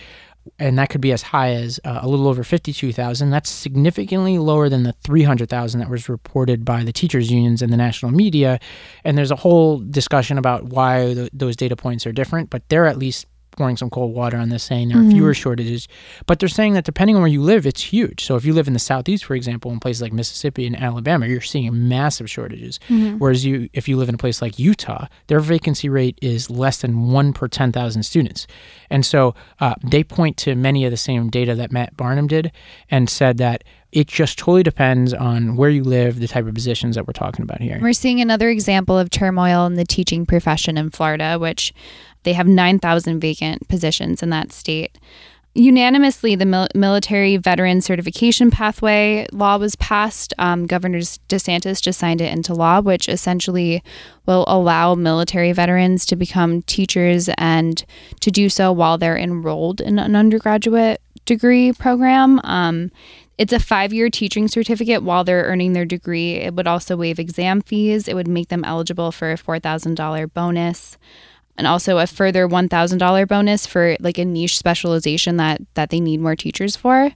and that could be as high as uh, a little over 52,000. That's significantly lower than the 300,000 that was reported by the teachers unions and the national media. And there's a whole discussion about why th- those data points are different, but they're at least pouring some cold water on this saying there are fewer shortages. But they're saying that depending on where you live, it's huge. So if you live in the southeast, for example, in places like Mississippi and Alabama, you're seeing massive shortages. Whereas you if you live in a place like Utah, their vacancy rate is less than one per 10,000 students. And so uh, they point to many of the same data that Matt Barnum did and said that it just totally depends on where you live, the type of positions that we're talking about here. We're seeing another example of turmoil in the teaching profession in Florida, which they have 9,000 vacant positions in that state. Unanimously, the mil- military veteran certification pathway law was passed. Um, Governor DeSantis just signed it into law, which essentially will allow military veterans to become teachers and to do so while they're enrolled in an undergraduate degree program. Um, it's a five year teaching certificate while they're earning their degree. It would also waive exam fees. It would make them eligible for a $4,000 bonus and also a further $1,000 bonus for like a niche specialization that that they need more teachers for.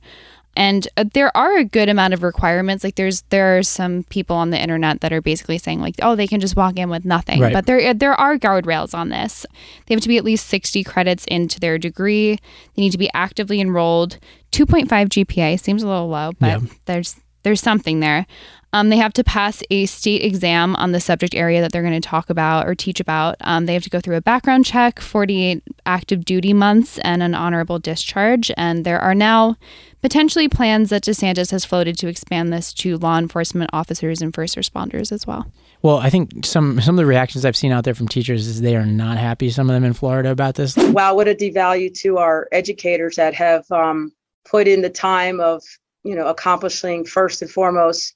And uh, there are a good amount of requirements. Like there's there are some people on the internet that are basically saying like, oh, they can just walk in with nothing. Right. But there there are guardrails on this. They have to be at least 60 credits into their degree. They need to be actively enrolled. 2.5 GPA seems a little low, but Yeah. there's there's something there. Um, they have to pass a state exam on the subject area that they're going to talk about or teach about. Um, they have to go through a background check, 48 active duty months, and an honorable discharge. And there are now potentially plans that DeSantis has floated to expand this to law enforcement officers and first responders as well. Well, I think some some of the reactions I've seen out there from teachers is they are not happy. Some of them in Florida about this. wow, what a devalue to our educators that have um, put in the time of, you know, accomplishing first and foremost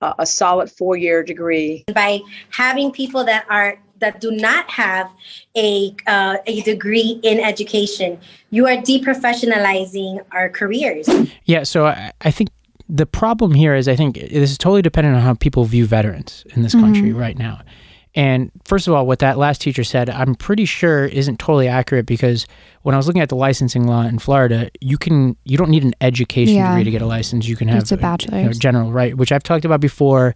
uh, a solid four-year degree. by having people that are that do not have a uh, a degree in education you are deprofessionalizing our careers Yeah, so I, I think the problem here is I think this is totally dependent on how people view veterans in this country right now. And first of all, what that last teacher said, I'm pretty sure isn't totally accurate because when I was looking at the licensing law in Florida, you can you don't need an education Yeah. degree to get a license. You can have It's a you know, bachelor's. general right, which I've talked about before.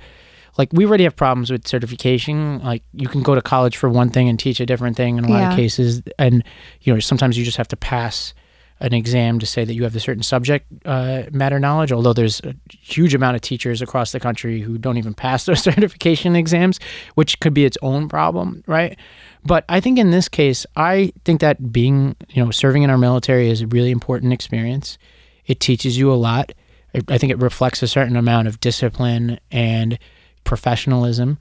Like we already have problems with certification. Like you can go to college for one thing and teach a different thing in a lot Yeah. of cases, and you know sometimes you just have to pass an exam to say that you have a certain subject uh, matter knowledge. Although there's a huge amount of teachers across the country who don't even pass those certification exams, which could be its own problem, right? But I think in this case, I think that being, you know, serving in our military is a really important experience. It teaches you a lot. I I think it reflects a certain amount of discipline and professionalism.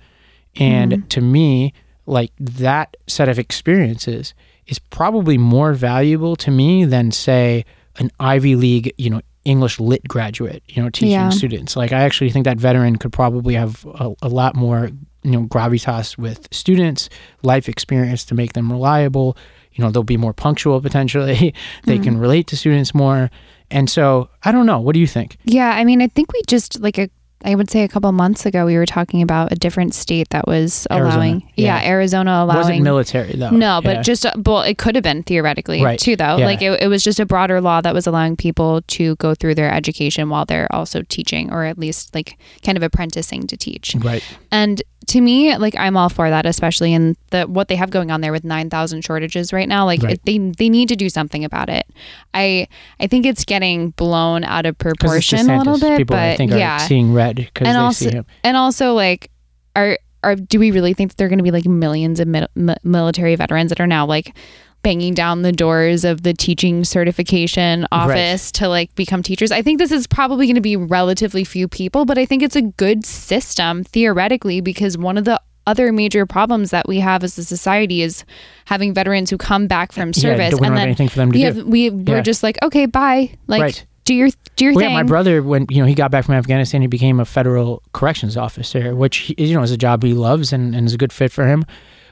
And to me, like that set of experiences is probably more valuable to me than say an Ivy League, you know, English lit graduate, you know, teaching Yeah. students. Like I actually think that veteran could probably have a, a lot more, you know, gravitas with students, life experience to make them reliable. You know, they'll be more punctual potentially. they can mm. relate to students more. And so I don't know. What do you think? Yeah, I mean, I think we just like a I would say a couple months ago we were talking about a different state that was Arizona, allowing yeah. yeah, Arizona It allowing wasn't military though. No, but Yeah. just uh, well, it could have been theoretically Right. too, though. Yeah. Like it, it was just a broader law that was allowing people to go through their education while they're also teaching, or at least like kind of apprenticing to teach. right. And to me, like I'm all for that, especially in the what they have going on there with nine thousand shortages right now. Like Right. it, they they need to do something about it. I I think it's getting blown out of proportion a little bit, People, but I think, yeah, are seeing red because they and also see him. and also like are are do we really think that there are going to be like millions of mi- military veterans that are now like banging down the doors of the teaching certification office to like become teachers i think this is probably going to be relatively few people but i think it's a good system theoretically because one of the other major problems that we have as a society is having veterans who come back from service don't and then anything for them to we do. we we're Yeah. just like okay bye like Right. do your do your Well, thing yeah, my brother, when you know he got back from Afghanistan, he became a federal corrections officer, which he, you know is a job he loves and, and is a good fit for him.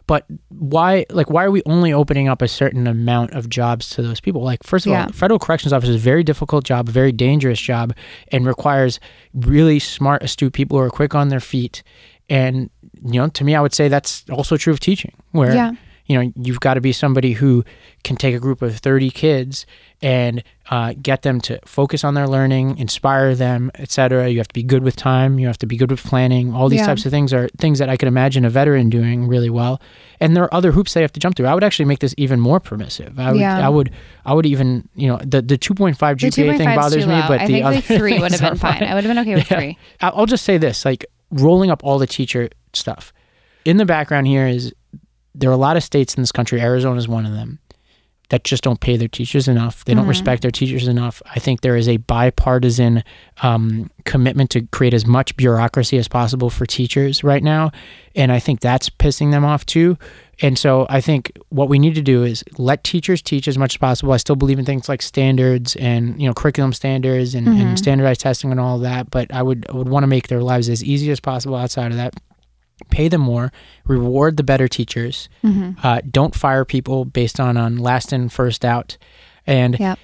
But why, like, why are we only opening up a certain amount of jobs to those people? Like, first of Yeah. all, federal corrections officer is a very difficult job, a very dangerous job, and requires really smart, astute people who are quick on their feet. And you know, to me, I would say that's also true of teaching, where Yeah. You know you've got to be somebody who can take a group of 30 kids and uh, get them to focus on their learning inspire them etc you have to be good with time you have to be good with planning all these Yeah. types of things are things that i could imagine a veteran doing really well and there are other hoops they have to jump through i would actually make this even more permissive i would Yeah. i would i would even you know the, the 2.5 The gpa thing bothers me but I the think other like three would have been fine. I would have been okay with Yeah. three. I'll just say this like rolling up all the teacher stuff. In the background here is there are a lot of states in this country, Arizona is one of them, that just don't pay their teachers enough. They don't Mhm. respect their teachers enough. I think there is a bipartisan um, commitment to create as much bureaucracy as possible for teachers right now. And I think that's pissing them off too. And so I think what we need to do is let teachers teach as much as possible. I still believe in things like standards and you know curriculum standards and, Mhm. and standardized testing and all of that. But I would I would want to make their lives as easy as possible outside of that. Pay them more, reward the better teachers. Mhm. Uh, don't fire people based on on last in first out, and Yep.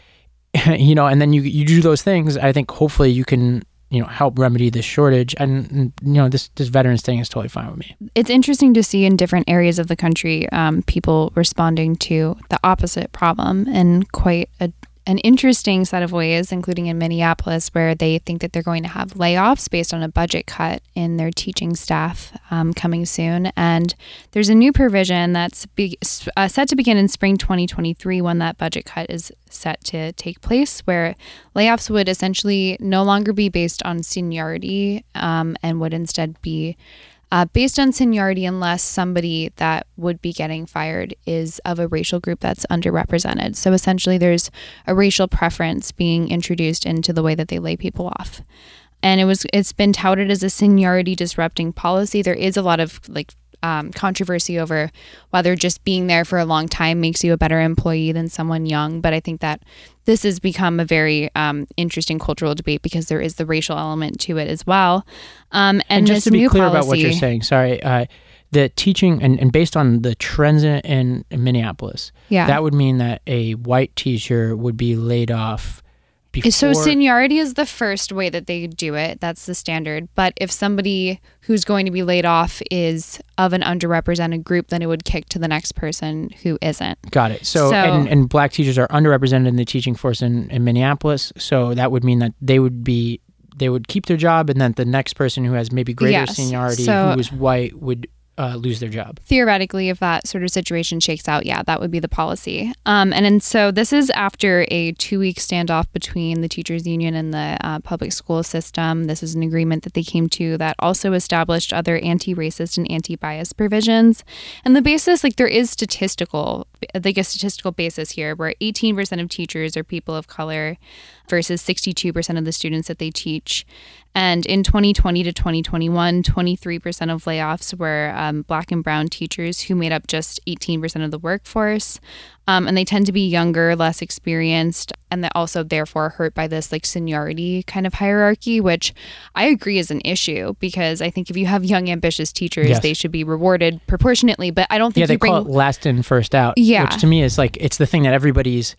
you know, and then you you do those things. I think hopefully you can you know help remedy this shortage. And, and you know this this veterans thing is totally fine with me. it's interesting to see in different areas of the country um, people responding to the opposite problem in quite a, an interesting set of ways, including in Minneapolis, where they think that they're going to have layoffs based on a budget cut in their teaching staff um, coming soon. And there's a new provision that's be, uh, set to begin in spring 2023 when that budget cut is set to take place, where layoffs would essentially no longer be based on seniority um, and would instead be uh, based on seniority unless somebody that would be getting fired is of a racial group that's underrepresented. So essentially, there's a racial preference being introduced into the way that they lay people off. And it was it's been touted as a seniority disrupting policy. There is a lot of like um, controversy over whether just being there for a long time makes you a better employee than someone young. But I think that this has become a very um, interesting cultural debate because there is the racial element to it as well. Um, and, And, just to be clear policy, about what you're saying, sorry, uh, the teaching and, and based on the trends in, in, in Minneapolis, Yeah. that would mean that a white teacher would be laid off. Before, So seniority is the first way that they do it. That's the standard. But if somebody who's going to be laid off is of an underrepresented group, then it would kick to the next person who isn't. Got it. So, So- and, and black teachers are underrepresented in the teaching force in, in Minneapolis. So that would mean that they would be they would keep their job, and then the next person who has maybe greater Yes. seniority So- who is white would uh, lose their job. theoretically, if that sort of situation shakes out, yeah, that would be the policy. Um, and, and so this is after a two week standoff between the teachers union and the uh, public school system. This is an agreement that they came to that also established other anti racist and anti bias provisions. And the basis, like there is statistical, like a statistical basis here where 18% of teachers are people of color versus 62% of the students that they teach. And in 2020 to 2021, 23% of layoffs were um, black and brown teachers who made up just 18% of the workforce. Um, and they tend to be younger, less experienced, and they also therefore hurt by this like seniority kind of hierarchy, which I agree is an issue because I think if you have young, ambitious teachers, Yes. they should be rewarded proportionately. But I don't think yeah, they bring call it last in, first out. Yeah. Which to me is like it's the thing that everybody's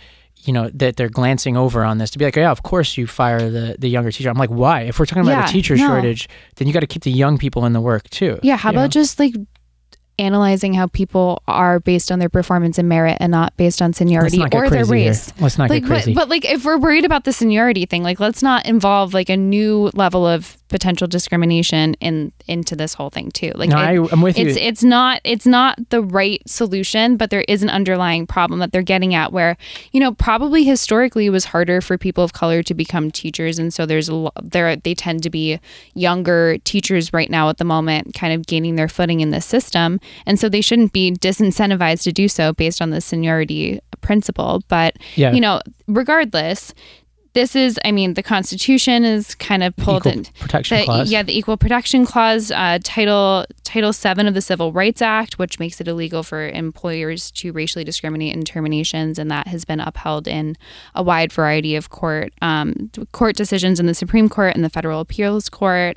you know that they're glancing over on this to be like, yeah, of course you fire the the younger teacher. I'm like, why? If we're talking about Yeah, a teacher no. shortage, then you got to keep the young people in the work too. Yeah, how about know? just like analyzing how people are based on their performance and merit and not based on seniority or their crazy here. race. Let's not like, get crazy. But, but like if we're worried about the seniority thing, like let's not involve like a new level of potential discrimination in into this whole thing too. Like No, it- I- I'm with you. it's it's not it's not the right solution, but there is an underlying problem that they're getting at where, you know, probably historically it was harder for people of color to become teachers and so there's a there they tend to be younger teachers right now at the moment kind of gaining their footing in the system and so they shouldn't be disincentivized to do so based on the seniority principle but Yeah. you know regardless this is i mean the constitution is kind of pulled Equal in protection the- clause. yeah the equal protection clause uh, title title 7 of the civil rights act which makes it illegal for employers to racially discriminate in terminations and that has been upheld in a wide variety of court um, court decisions in the supreme court and the federal appeals court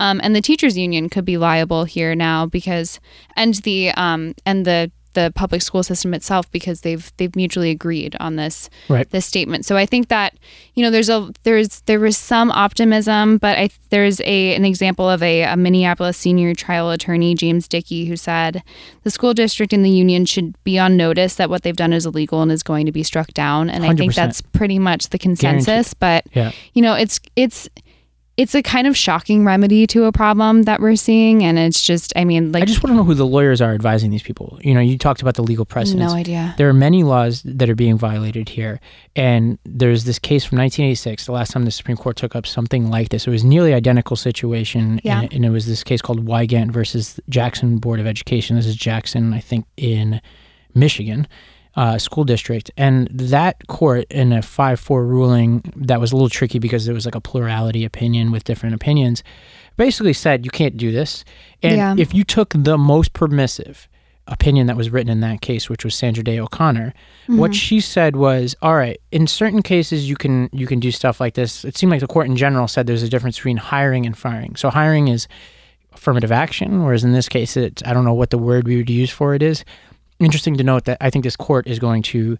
um, and the teachers union could be liable here now because and the um, and the the public school system itself because they've they've mutually agreed on this Right. this statement. So I think that you know there's a there's there was some optimism, but I there's a an example of a, a Minneapolis senior trial attorney James Dickey who said the school district and the union should be on notice that what they've done is illegal and is going to be struck down. And I think that's pretty much the consensus. But Yeah. you know it's it's it's a kind of shocking remedy to a problem that we're seeing, and it's just I mean like I just want to know who the lawyers are advising these people. You know, you talked about the legal precedents. no idea. There are many laws that are being violated here. And there's this case from 1986, the last time the Supreme Court took up something like this. It was nearly identical situation. Yeah. And, and it was this case called Wygant versus Jackson Board of Education. This is Jackson, I think, in Michigan. Uh, school district and that court in a 5-4 ruling that was a little tricky because there was like a plurality opinion with different opinions basically said you can't do this and Yeah. if you took the most permissive opinion that was written in that case, which was Sandra Day O'Connor, what she said was, "All right, in certain cases you can you can do stuff like this." It seemed like the court in general said there's a difference between hiring and firing. So hiring is affirmative action, whereas in this case, it's I don't know what the word we would use for it is. Interesting to note that I think this court is going to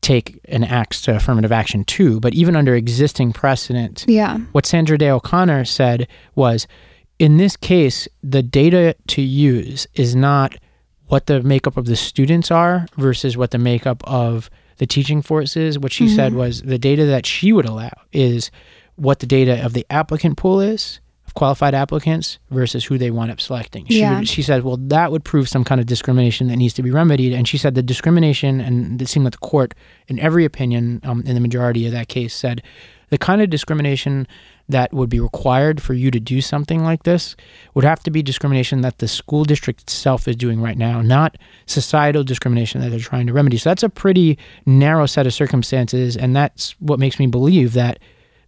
take an axe to uh, affirmative action too. But even under existing precedent, Yeah. what Sandra Day O'Connor said was in this case, the data to use is not what the makeup of the students are versus what the makeup of the teaching force is. What she said mm-hmm. was the data that she would allow is what the data of the applicant pool is qualified applicants versus who they wind up selecting. She, Yeah. would- she said, well, that would prove some kind of discrimination that needs to be remedied. And she said the discrimination, and it seemed like the court, in every opinion, um, in the majority of that case, said the kind of discrimination that would be required for you to do something like this would have to be discrimination that the school district itself is doing right now, not societal discrimination that they're trying to remedy. So that's a pretty narrow set of circumstances, and that's what makes me believe that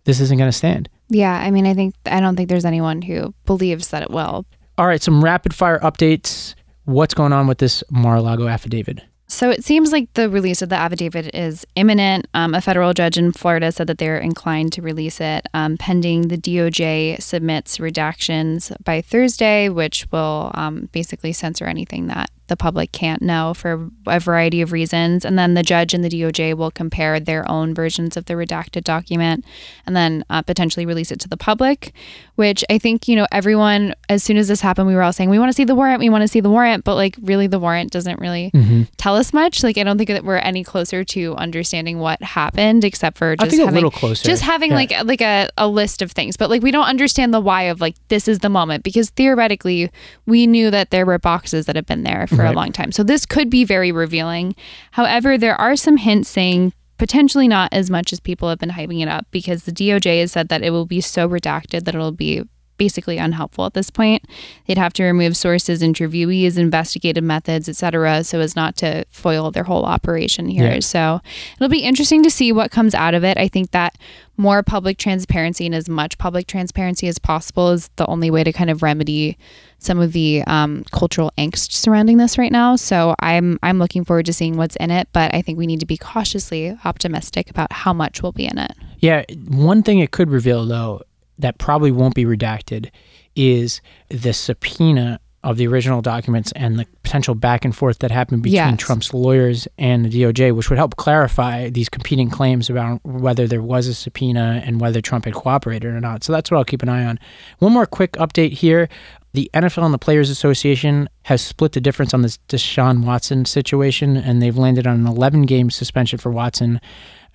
this isn't going to stand. Yeah, I mean, I think I don't think there's anyone who believes that it will. All right, some rapid fire updates. What's going on with this Mar-a-Lago affidavit? So it seems like the release of the affidavit is imminent. Um, a federal judge in Florida said that they're inclined to release it um, pending the DOJ submits redactions by Thursday, which will um, basically censor anything that the public can't know for a variety of reasons. And then the judge and the DOJ will compare their own versions of the redacted document and then uh, potentially release it to the public, which I think, you know, everyone, as soon as this happened, we were all saying, we want to see the warrant, we want to see the warrant. But like, really, the warrant doesn't really tell us much. Like, I don't think that we're any closer to understanding what happened, except for just having, little closer. just having Yeah. like like a, a list of things. But like, we don't understand the why of like this is the moment because theoretically, we knew that there were boxes that have been there for Right. a long time. So this could be very revealing. However, there are some hints saying potentially not as much as people have been hyping it up because the DOJ has said that it will be so redacted that it'll be basically unhelpful at this point. They'd have to remove sources, interviewees, investigative methods, etc., so as not to foil their whole operation here. Yeah. So it'll be interesting to see what comes out of it. I think that more public transparency and as much public transparency as possible is the only way to kind of remedy some of the um, cultural angst surrounding this right now. So I'm I'm looking forward to seeing what's in it, but I think we need to be cautiously optimistic about how much will be in it. Yeah, one thing it could reveal though that probably won't be redacted is the subpoena of the original documents and the potential back and forth that happened between Yes. Trump's lawyers and the DOJ, which would help clarify these competing claims about whether there was a subpoena and whether Trump had cooperated or not. So that's what I'll keep an eye on. One more quick update here. The NFL and the Players Association has split the difference on this Deshaun Watson situation, and they've landed on an 11 game suspension for Watson.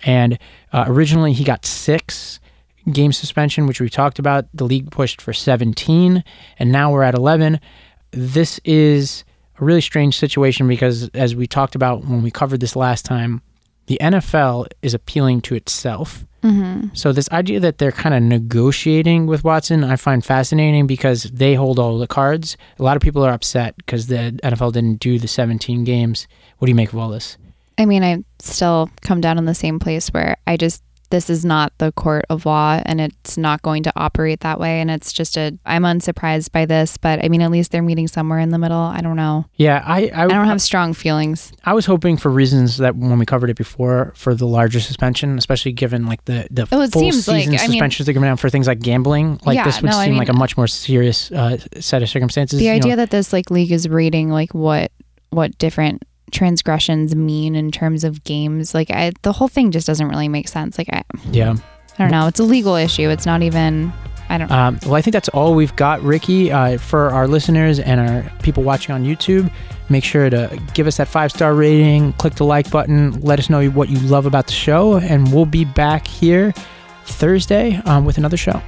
And uh, originally, he got six game suspension, which we talked about. The league pushed for 17, and now we're at 11. This is a really strange situation because, as we talked about when we covered this last time, the NFL is appealing to itself. Mm-hmm. So, this idea that they're kind of negotiating with Watson, I find fascinating because they hold all the cards. A lot of people are upset because the NFL didn't do the 17 games. What do you make of all this? I mean, I still come down in the same place where I just this is not the court of law and it's not going to operate that way and it's just a I'm unsurprised by this, but I mean at least they're meeting somewhere in the middle. I don't know. Yeah, I I, I don't have strong feelings. I was hoping for reasons that when we covered it before for the larger suspension, especially given like the the Oh, full like- season mean- suspensions they're giving out for things like gambling. Like Yeah, this would no, I seem mean- like a much more serious uh, set of circumstances. The you know. idea that this like league is reading like what what different transgressions mean in terms of games, like I, the whole thing just doesn't really make sense. Like I, yeah. I don't know. It's a legal issue. It's not even. I don't. Um, well, I think that's all we've got, Rikki. Uh, for our listeners and our people watching on YouTube, make sure to give us that five star rating, click the like button, let us know what you love about the show, and we'll be back here Thursday um, with another show.